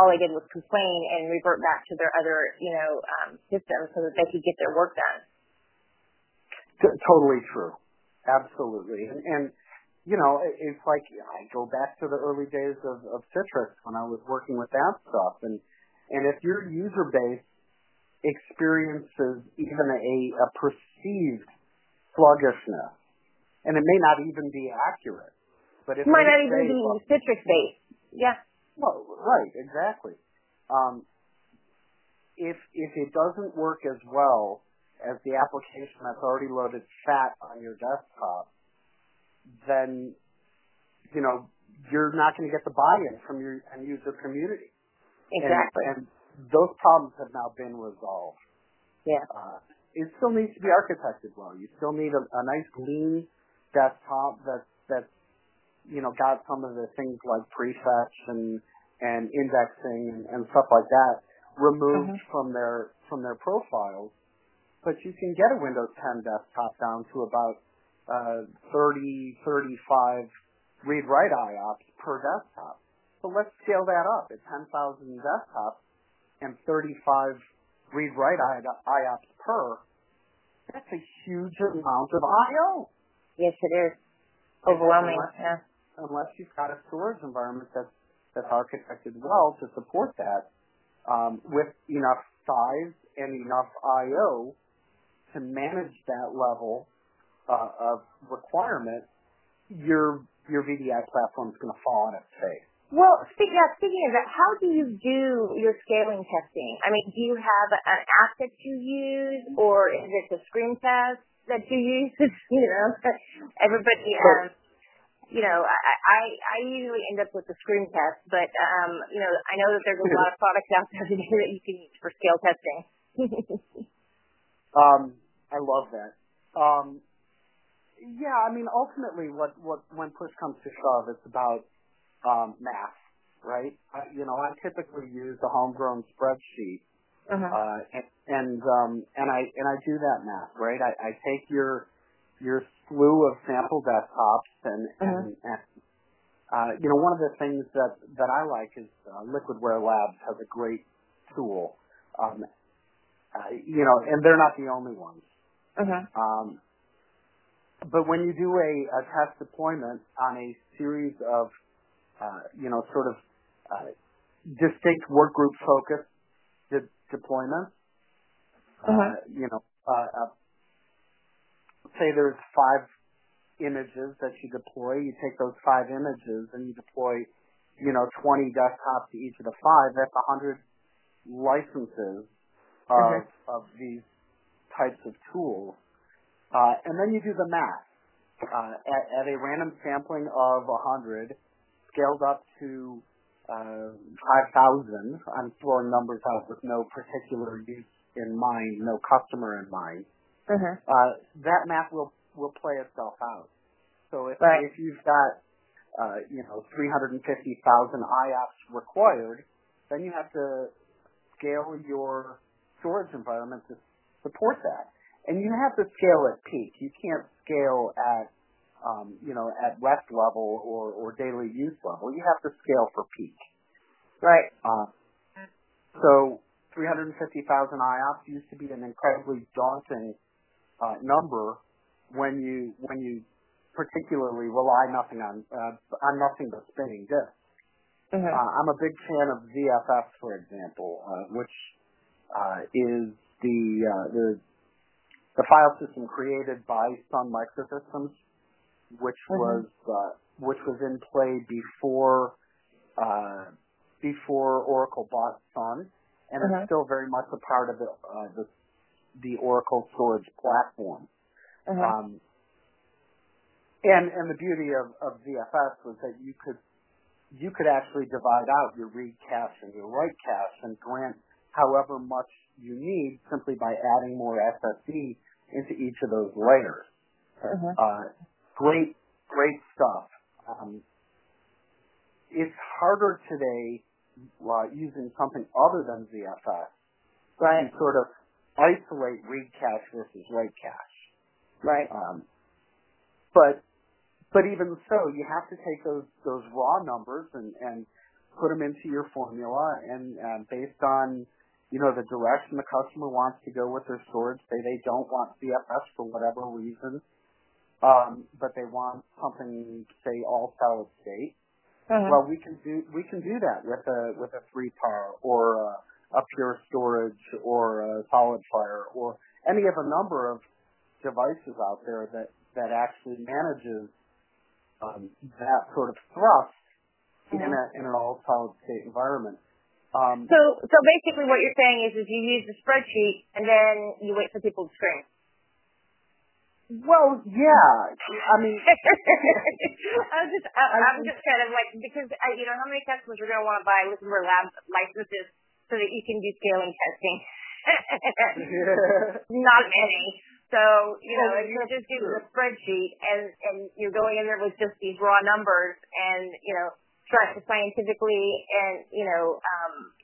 all they did was complain and revert back to their other, you know, um, systems so that they could get their work done. T- totally true, absolutely, and, and you know, it, it's like I go back to the early days of, of Citrix when I was working with that stuff, and and if your user base experiences even a, a perceived sluggishness, and it may not even be accurate, but if might not even be well, Citrix based. Yeah. well, right, exactly. Um, if if it doesn't work as well as the application that's already loaded fat on your desktop, then you know you're not going to get the buy-in from your end user community. Exactly. And, and those problems have now been resolved. yeah. Uh, it still needs to be architected well. You still need a, a nice lean desktop that that you know got some of the things like prefetch and and indexing and, and stuff like that removed Mhm. from their from their profiles. But you can get a Windows 10 desktop down to about uh, 30, 35 read-write IOPS per desktop. So let's scale that up at 10,000 desktops and 35 read-write IOPS per. That's a huge amount of I/O. Yes, it is. Overwhelming. Unless, Yeah. unless you've got a storage environment that's that's architected well to support that, um, with enough size and enough I/O to manage that level uh, of requirement, your your VDI platform is going to fall on its face. Well, speak, yeah, speaking of that, how do you do your scaling testing? I mean, do you have an app that you use, or is it the screen test that you use? you know, everybody, um, you know, I, I I usually end up with the screen test, but um, you know, I know that there's a lot of products out there today that you can use for scale testing. Um, I love that. Um, yeah, I mean, ultimately, what what when push comes to shove, it's about math, right? I, you know, I typically use a homegrown spreadsheet, uh-huh. uh, and and, um, and I and I do that math, right? I, I take your your slew of sample desktops and Uh-huh. and, and uh, you know, one of the things that that I like is uh, Liquidware Labs has a great tool. Um, uh, you know, and they're not the only ones. Uh-huh. Um, but when you do a, a test deployment on a series of, sort of uh, distinct work group focused de- deployments, Uh-huh. uh, you know, uh, uh, say there's five images that you deploy, you take those five images and you deploy, you know, 20 desktops to each of the five, that's 100 licenses of, of these types of tools. Uh, and then you do the math. Uh, at, at a random sampling of 100, scaled up to uh, 5,000, I'm throwing numbers out with no particular use in mind, no customer in mind, Uh-huh. uh, that math will, will play itself out. So if, Right. if you've got, uh, you know, 350,000 IOPS required, then you have to scale your storage environment to support that. And you have to scale at peak. You can't scale at, you know, at rest level or, or daily use level. You have to scale for peak. Right. Uh, so 350,000 IOPS used to be an incredibly daunting uh, number when you when you particularly rely nothing on uh, on nothing but spinning disks. Uh-huh. Uh, I'm a big fan of ZFS, for example, uh, which uh, is the uh, the the file system created by Sun Microsystems, which Mhm. was uh, which was in play before uh, before Oracle bought Sun, and Mhm. it's still very much a part of the uh, the, the Oracle storage platform. Uh-huh. Um, and and the beauty of, of ZFS was that you could you could actually divide out your read cache and your write cache and grant however much you need simply by adding more SSD into each of those layers. Uh-huh. Uh, great, great stuff. Um, it's harder today uh, using something other than ZFS Right. to sort of isolate read cache versus write cache. Right. Um, but but even so, you have to take those those raw numbers and and put them into your formula, and uh, based on you know the direction the customer wants to go with their storage, say they don't want ZFS for whatever reason, um, but they want something, say, all solid state. Uh-huh. Well, we can do we can do that with a with a three par or a, a Pure Storage or a SolidFire or any of a number of devices out there that that actually manages um, that sort of thrust in a in an all solid state environment. Um, so so basically, what you're saying is, is you use the spreadsheet and then you wait for people to scream. Well, yeah. I mean, I was just, I, I'm just kind of like because I, you know how many customers are going to want to buy Liquidware Lab licenses so that you can do scaling testing. Not many. So you know, if you're just using a spreadsheet and and you're going in there with just these raw numbers and you know trying to scientifically and you know um,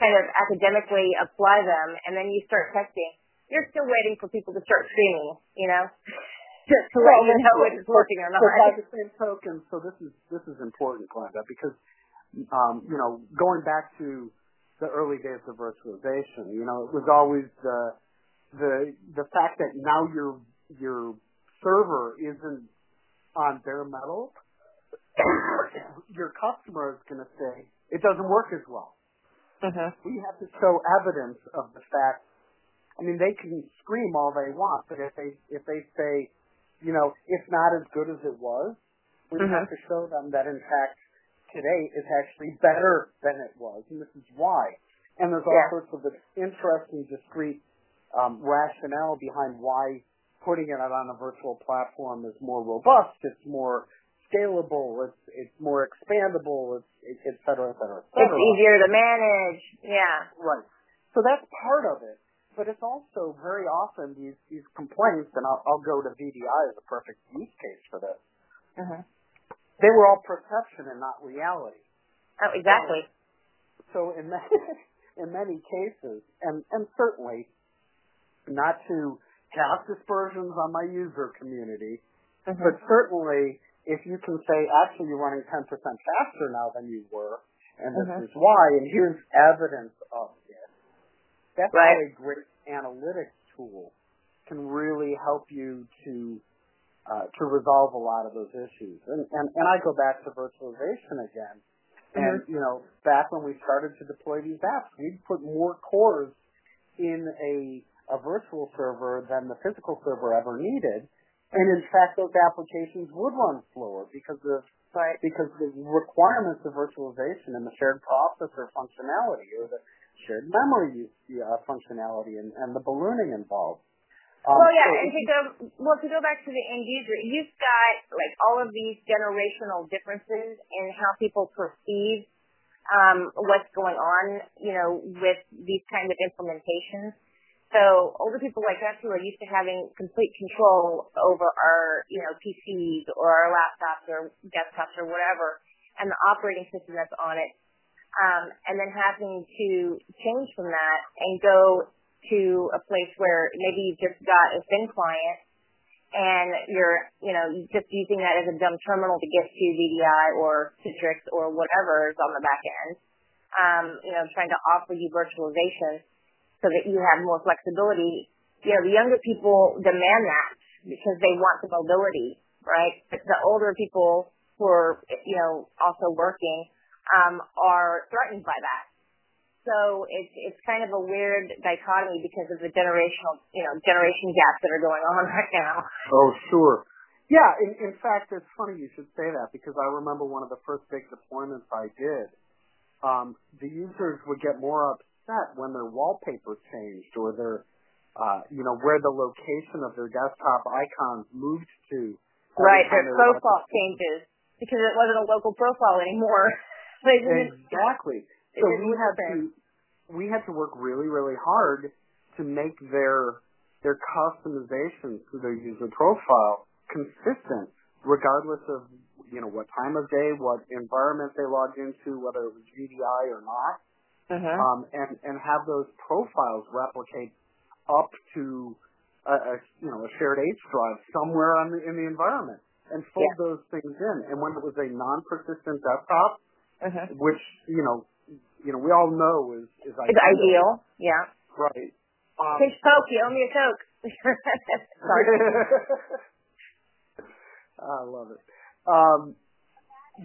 kind of academically apply them, and then you start testing you're still waiting for people to start screaming, you know, just to let you know if it's working or not. But by the same token, so this is this is important, Glenda, because um, you know, going back to the early days of virtualization, you know, it was always the the the fact that now your your server isn't on bare metal. your customer is going to say it doesn't work as well. Uh-huh. We have to show evidence of the fact I mean, they can scream all they want, but if they if they say, you know, it's not as good as it was, we mm-hmm. have to show them that in fact today is actually better than it was, and this is why. And there's all yeah. sorts of interesting, discrete um, rationale behind why putting it on a virtual platform is more robust, it's more scalable, it's it's more expandable, it's et cetera, et cetera, et cetera. It's easier to manage. Yeah. Right. So that's part of it but it's also very often these these complaints, and I'll, I'll go to VDI as a perfect use case for this. Uh-huh. They were all perception and not reality. Oh, exactly. So, so in many, in many cases, and and certainly not to cast dispersions on my user community, uh-huh. but certainly if you can say actually you're running 10% faster now than you were, and this uh-huh. is why, and here's evidence of that's right. how a great analytics tool can really help you to uh, to resolve a lot of those issues. And, and and I go back to virtualization again. And mm-hmm. you know, back when we started to deploy these apps, we'd put more cores in a a virtual server than the physical server ever needed. And in fact, those applications would run slower because of right. because the requirements of virtualization and the shared processor functionality or the shared memory uh, functionality and, and the ballooning involved. Um, well, yeah, so and to go well to go back to the end user, you've got like all of these generational differences in how people perceive um, what's going on, you know, with these kind of implementations. So older people like us who are used to having complete control over our, you know, PCs or our laptops or desktops or whatever, and the operating system that's on it, and then having to change from that and go to a place where maybe you've just got a thin client and you're, you know, just using that as a dumb terminal to get to VDI or Citrix or whatever is on the back end. Um, you know, trying to offer you virtualization so that you have more flexibility. You know, the younger people demand that because they want the mobility, right? But the older people who are, you know, also working, um, are threatened by that. So it's it's kind of a weird dichotomy because of the generational you know generation gaps that are going on right now. Oh sure, yeah. In, in fact, it's funny you should say that because I remember one of the first big deployments I did. Um, the users would get more upset when their wallpaper changed or their uh, you know where the location of their desktop icons moved to. Right, their profile changes because it wasn't a local profile anymore. Exactly. So we had to we had to work really really hard to make their their customizations to their user profile consistent, regardless of you know what time of day, what environment they logged into, whether it was VDI or not, uh-huh. um, and and have those profiles replicate up to a, a you know a shared H drive somewhere on the, in the environment and fold yeah. those things in. And when it was a non-persistent desktop, uh-huh. which you know, you know, we all know is is ideal. It's ideal, yeah. Right. Um, Pinch Coke, you owe me a Coke. Sorry. I love it. Um,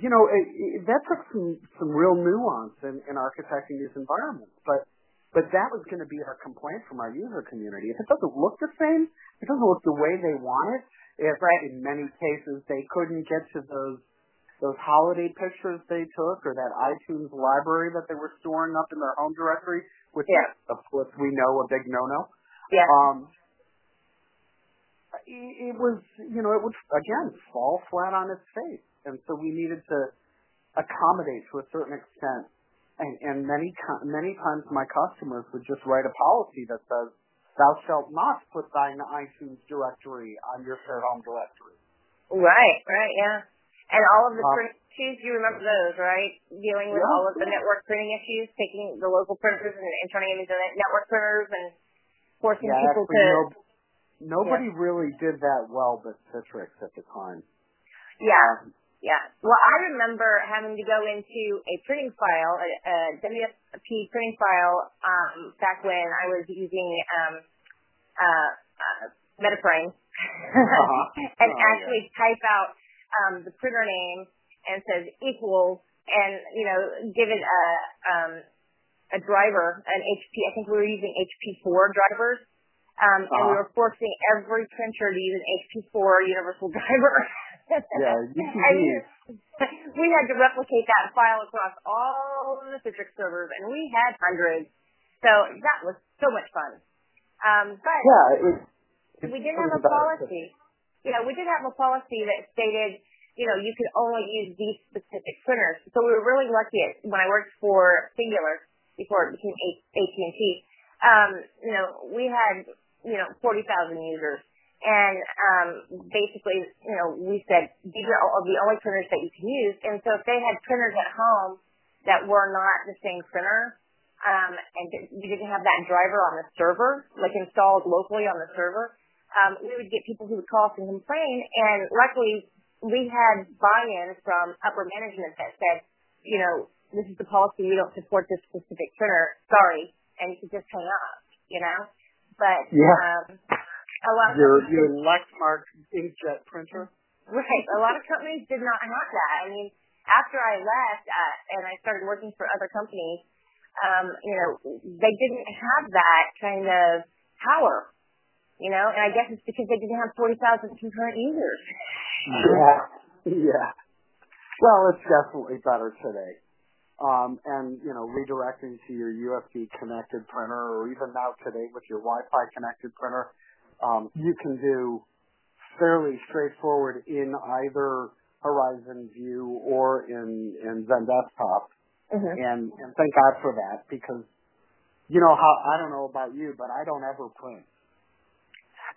you know, it, it, that took some some real nuance in, in architecting these environments, but but that was going to be our complaint from our user community. If it doesn't look the same, it doesn't look the way they want it. If right. in many cases they couldn't get to those those holiday pictures they took or that iTunes library that they were storing up in their home directory, which yeah. of course we know a big no-no. Yeah. Um, it was, you know, it would again fall flat on its face and so we needed to accommodate to a certain extent. And, and many many times my customers would just write a policy that says, "Thou shalt not put thine iTunes directory on your shared home directory." Right, right, yeah. And all of the uh, print issues, you remember those, right? Dealing with yeah, all of the network printing issues, taking the local printers and, and turning them into network printers and forcing yeah, people to. No, nobody yeah. really did that well, but Citrix at the time. Yeah. Um, yeah. Well, I remember having to go into a printing file, a, a WFP printing file, um, back when I was using um, uh, uh, Metaframe, uh-huh. and oh, actually yeah. type out um, the printer name and says equals, and you know, give it a um, a driver, an HP. I think we were using HP4 drivers. Um, uh-huh. and we uh-huh. were forcing every printer to use an HP4 universal driver yeah, we had to replicate that file across all of the Citrix servers, and we had hundreds. So that was so much fun. Um, but yeah, it, it we didn't have a policy. Yeah, we did have a policy that stated, you know, you could only use these specific printers. So we were really lucky at, when I worked for Cingular before it became AT&T. Um, you know, we had, you know, 40,000 users and um, basically, you know, we said these are all the only printers that you can use. And so if they had printers at home that were not the same printer, um, and we didn't have that driver on the server, like installed locally on the server, um, we would get people who would call us and complain. And luckily, we had buy-in from upper management that said, you know, this is the policy. We don't support this specific printer. Sorry, and you could just hang up. You know, but yeah. um, a lot your of your Lexmark inkjet printer. Right. A lot of companies did not have that. I mean, after I left uh, and I started working for other companies, um, you know, they didn't have that kind of power. You know, and I guess it's because they didn't have forty thousand concurrent users. Yeah. Yeah. Well, it's definitely better today. Um, and you know, redirecting to your USB connected printer, or even now today with your Wi-Fi connected printer, um, you can do fairly straightforward in either Horizon View or in, in XenDesktop. Mm-hmm. And, and thank God for that because, you know, how, I don't know about you, but I don't ever print.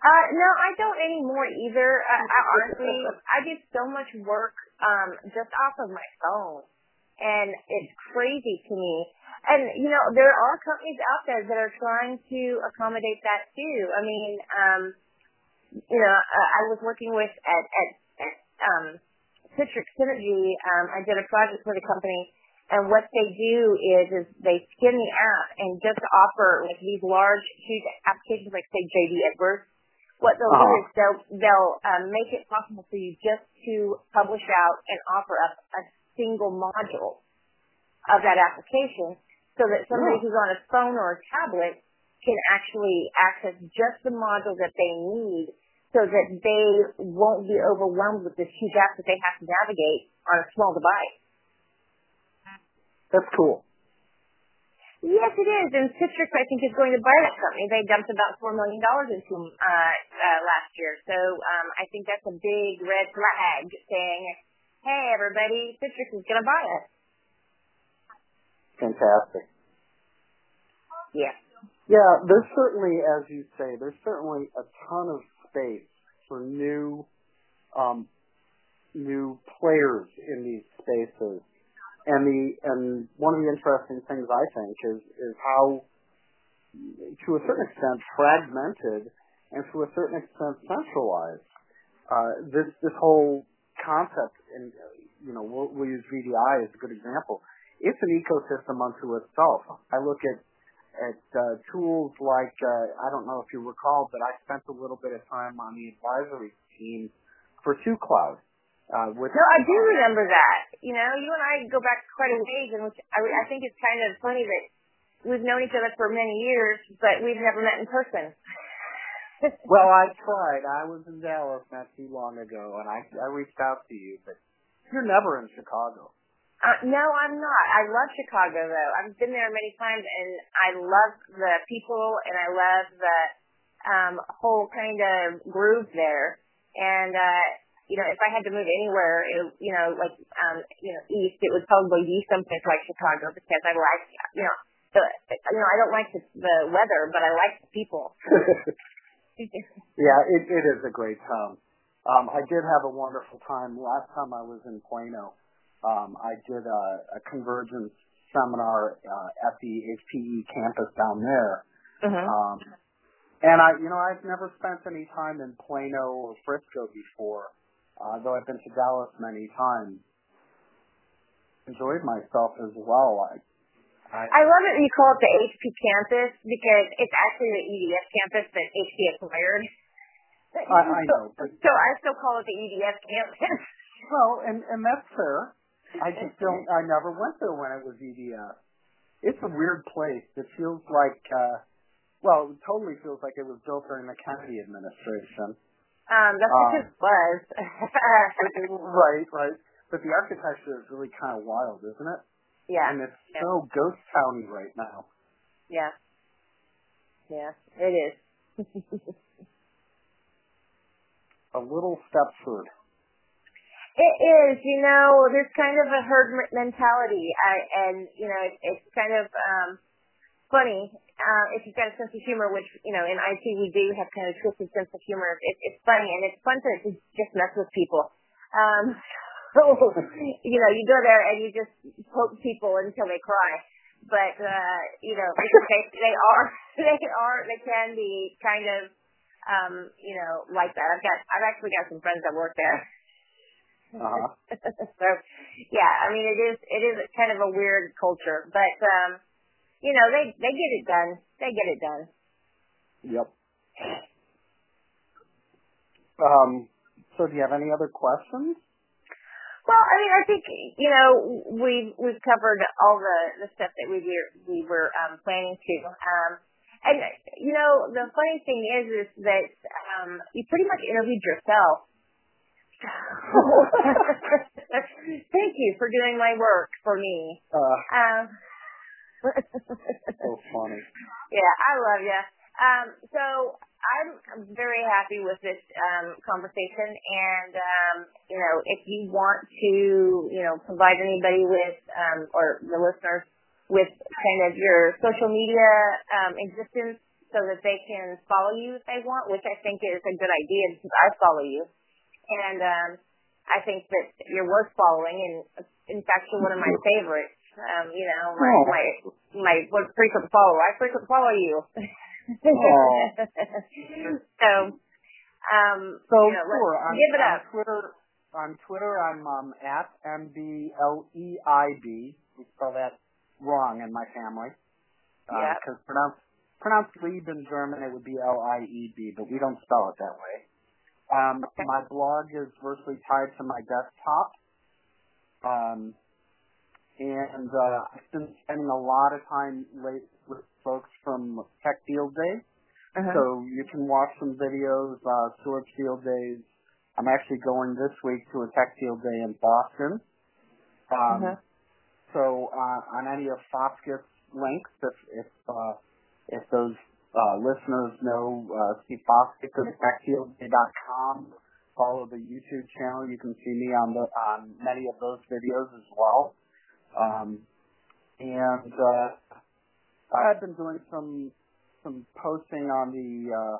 Uh, no, I don't anymore either. Uh, I honestly, I do so much work, um, just off of my phone. And it's crazy to me and you know there are companies out there that are trying to accommodate that too. I mean, um, you know, uh, I was working with at at, at um, Citrix Synergy. Um, I did a project for the company, and what they do is is they skin the app and just offer like these large, huge applications like say JD Edwards. What they'll do is they'll they'll um, make it possible for you just to publish out and offer up a single module of that application so that somebody who's on a phone or a tablet can actually access just the module that they need so that they won't be overwhelmed with this huge app that they have to navigate on a small device. That's cool. Yes, it is. And Citrix, I think, is going to buy that company. They dumped about $4 million into them uh, uh, last year. So um, I think that's a big red flag saying, hey, everybody, Citrix is going to buy us. Fantastic. Yeah. Yeah, there's certainly, as you say, there's certainly a ton of space for new, um, new players in these spaces. And the and one of the interesting things I think is is how, to a certain extent, fragmented and to a certain extent centralized. Uh, this this whole concept, and you know, we'll, use VDI as a good example it's an ecosystem unto itself. I look at at uh, tools like uh, I don't know if you recall, but I spent a little bit of time on the advisory team for Two Cloud, Uh, with no, I do remember that. You know, you and I go back quite a ways, and which I, I think it's kind of funny that we've known each other for many years, but we've never met in person. well, I tried. I was in Dallas not too long ago, and I I reached out to you, but you're never in Chicago. Uh, no, I'm not. I love Chicago though. I've been there many times, and I love the people, and I love the um, whole kind of groove there. And uh, you know, if I had to move anywhere, it, you know, like, um, you know, east, it would probably be someplace like Chicago because I like, you know, the, you know, I don't like the, the weather, but I like the people. yeah, it, it is a great town. Um, I did have a wonderful time last time I was in Plano. Um, I did a, a convergence seminar uh, at the HPE campus down there. Uh-huh. Um, and I, you know, I've never spent any time in Plano or Frisco before though I've been to Dallas many times. Enjoyed myself as well. I, I, I love it you call it the HP campus because it's actually the EDS campus that HP acquired. I, I know. But, so I still call it the EDS campus. Well, and and that's fair. I just don't. I never went there when it was EDS. It's a weird place. It feels like, uh, well, it totally feels like it was built during the Kennedy administration. Um, that's what um, it was. right, right. But the architecture is really kind of wild, isn't it? Yeah. And it's yeah. so ghost towny right now. Yeah. Yeah, it is. a little Stepford. It is, you know, there's kind of a herd mentality, I, and you know, it, it's kind of um funny uh, if you've got a sense of humor, which you know in IT we do have kind of a twisted sense of humor. It, it's funny and it's fun to just mess with people. Um, so you know you go there and you just poke people until they cry. But uh, you know they they are they are they can be kind of um, you know like that. I've got I've actually got some friends that work there. Uh-huh. so yeah, I mean it is it is kind of a weird culture, but um you know, they they get it done. They get it done. Yep. Um. So, do you have any other questions? Well, I mean, I think you know we've we've covered all the the stuff that we were we were um, planning to. Um, and you know, the funny thing is, is that um, you pretty much interviewed yourself. Thank you for doing my work for me. Uh, um, so funny. Yeah, I love you. Um, so I'm very happy with this um, conversation, and um, you know, if you want to, you know, provide anybody with um, or the listeners with kind of your social media um, existence, so that they can follow you if they want, which I think is a good idea because I follow you, and um, I think that you're worth following, and in fact, you're one of my favorites. Um, you know, my oh. my my what frequent follower. I frequent follow you. oh. so, um, so you know, sure. On, give it on up. Twitter, on Twitter, I'm um, at mbleib. We spell that wrong in my family. Um, yeah. Because pronounced pronounced Lieb in German, it would be L I E B, but we don't spell it that way. Um, okay. My blog is virtually tied to my desktop. Um, and uh, I've been spending a lot of time late with folks from Tech Field Day. Uh-huh. So you can watch some videos, uh, Storage Field Days. I'm actually going this week to a Tech Field Day in Boston. Um, uh-huh. So uh, on any of Foskett's links, if if uh, if those uh, listeners know uh, Steve Foskett, go to techfieldday.com. Follow the YouTube channel. You can see me on the on many of those videos as well. Um, and uh, I've been doing some some posting on the uh,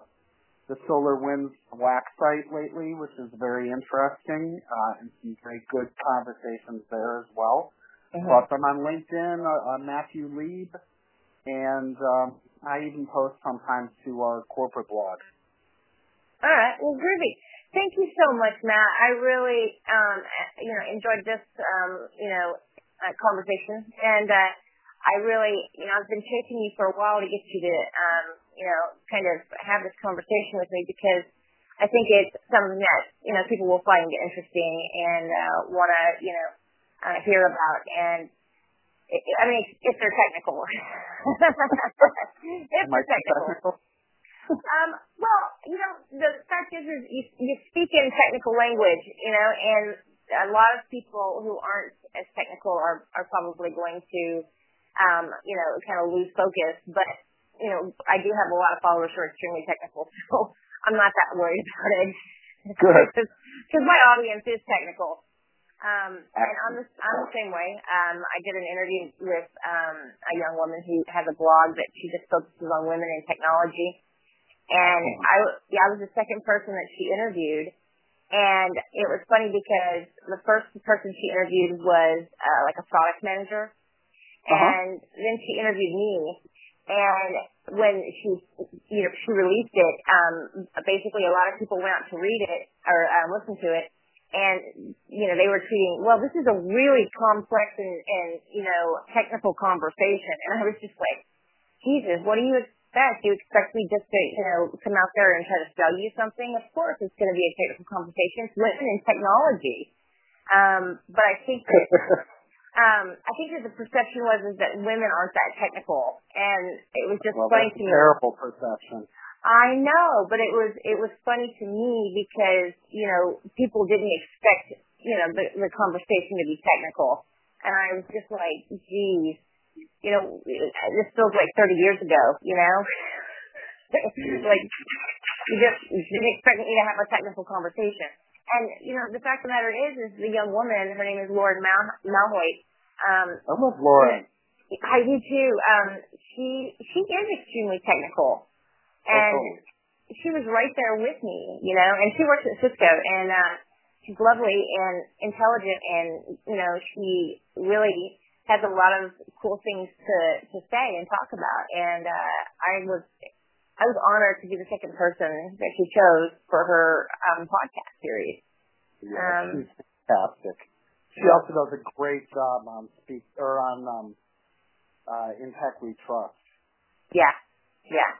the SolarWinds THWACK site lately, which is very interesting, uh, and some very good conversations there as well. Uh-huh. Plus, I'm on LinkedIn, uh, uh, Matthew Leib, and um, I even post sometimes to our corporate blog. All right, well, groovy. Thank you so much, Matt. I really, um, you know, enjoyed this, um, you know, uh, conversation. And uh, I really, you know, I've been chasing you for a while to get you to, um, you know, kind of have this conversation with me because I think it's something that you know people will find interesting and uh, want to you know uh, hear about. And it, I mean, if they're technical, if they're technical. um, well, you know, the fact is, is you, you speak in technical language, you know, and a lot of people who aren't as technical are are probably going to, um, you know, kind of lose focus. But you know, I do have a lot of followers who are extremely technical, so I'm not that worried about it. Good. Because my audience is technical. Um, and I'm the, I'm the same way. Um, I did an interview with um, a young woman who has a blog that she just focuses on women in technology. And I, yeah, I was the second person that she interviewed. And it was funny because the first person she interviewed was uh, like a product manager. Uh-huh. And then she interviewed me. And when she, you know, she released it, um, basically a lot of people went out to read it or um, listen to it, and you know they were treating, well, this is a really complex and, and you know technical conversation, and I was just like, Jesus, what do you expect? Do you expect me just to, you know, come out there and try to sell you something? Of course, it's going to be a technical conversation. It's women in technology, um, but I think. That, um, I think that the perception was is that women aren't that technical, and it was just well, funny to a me. terrible perception. I know, but it was it was funny to me because you know people didn't expect you know the the conversation to be technical, and I was just like, geez, you know, this feels like 30 years ago, you know, like you just didn't expect me to have a technical conversation. And you know, the fact of the matter is, is the young woman, her name is Lauren Mal- Malhoit. Um, I love Lauren. I do too. Um, she she is extremely technical, and Oh, she was right there with me, you know. And she works at Cisco, and uh, she's lovely and intelligent, and you know, she really has a lot of cool things to to say and talk about. And uh, I was I was honored to be the second person that she chose for her um, podcast series. Yeah, Um, she's fantastic. She also does a great job on speak or on um uh tech we trust. Yeah, yeah.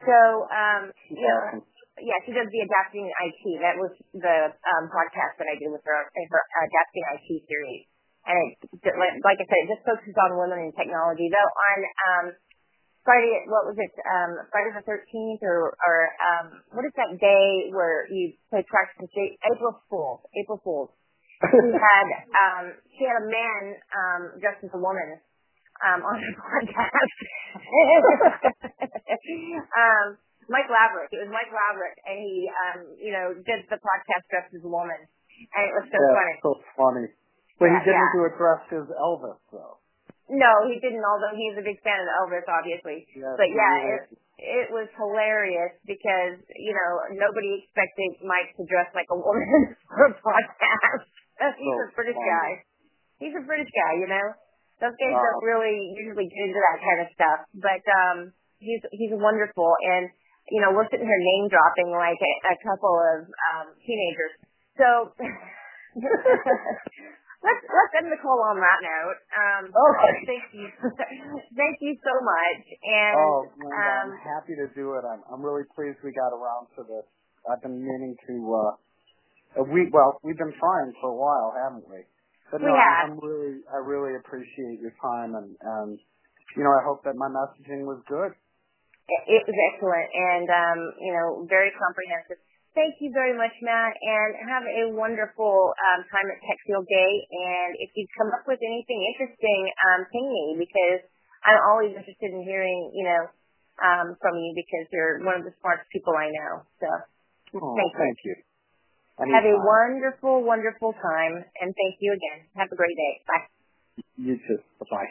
So um, She's you know, yeah, she does the adapting IT. That was the um, podcast that I did with her, her adapting IT series. And it, like, like I said, it just focuses on women in technology. Though on um, Friday, what was it? Um, Friday the thirteenth, or or um, what is that day where you play practice? April Fools. April Fools. She had um, she had a man um, dressed as a woman um, on her podcast. um, Mike Laverick. It was Mike Laverick, and he, um, you know, did the podcast dressed as a woman, and it was so That's funny. so funny. But he didn't yeah. do it dressed as Elvis though. No, he didn't. Although he's a big fan of Elvis, obviously. Yes, but yeah, it it was hilarious because you know nobody expected Mike to dress like a woman for a podcast. He's So a British funny. guy. He's a British guy, you know. Those guys Wow. don't really usually get into that kind of stuff, but um, he's he's wonderful, and you know we're sitting here name dropping like a, a couple of um, teenagers. So let's let's end the call on that note. Um, right. Thank you, thank you so much, and Oh, Linda, um, I'm happy to do it. I'm I'm really pleased we got around to this. I've been meaning to uh we well, we've been trying for a while, haven't we? But We no, have. I'm really I really appreciate your time and and you know, I hope that my messaging was good. it, it was excellent and um, you know very comprehensive. Thank you very much, Matt, and have a wonderful um, time at Tech Field Day. And if you come up with anything interesting, um, ping me because I'm always interested in hearing, you know, um, from you because you're one of the smartest people I know. So Oh, Thank you. thank you. have a wonderful, wonderful time, and thank you again. Have a great day. Bye. You too. Bye bye.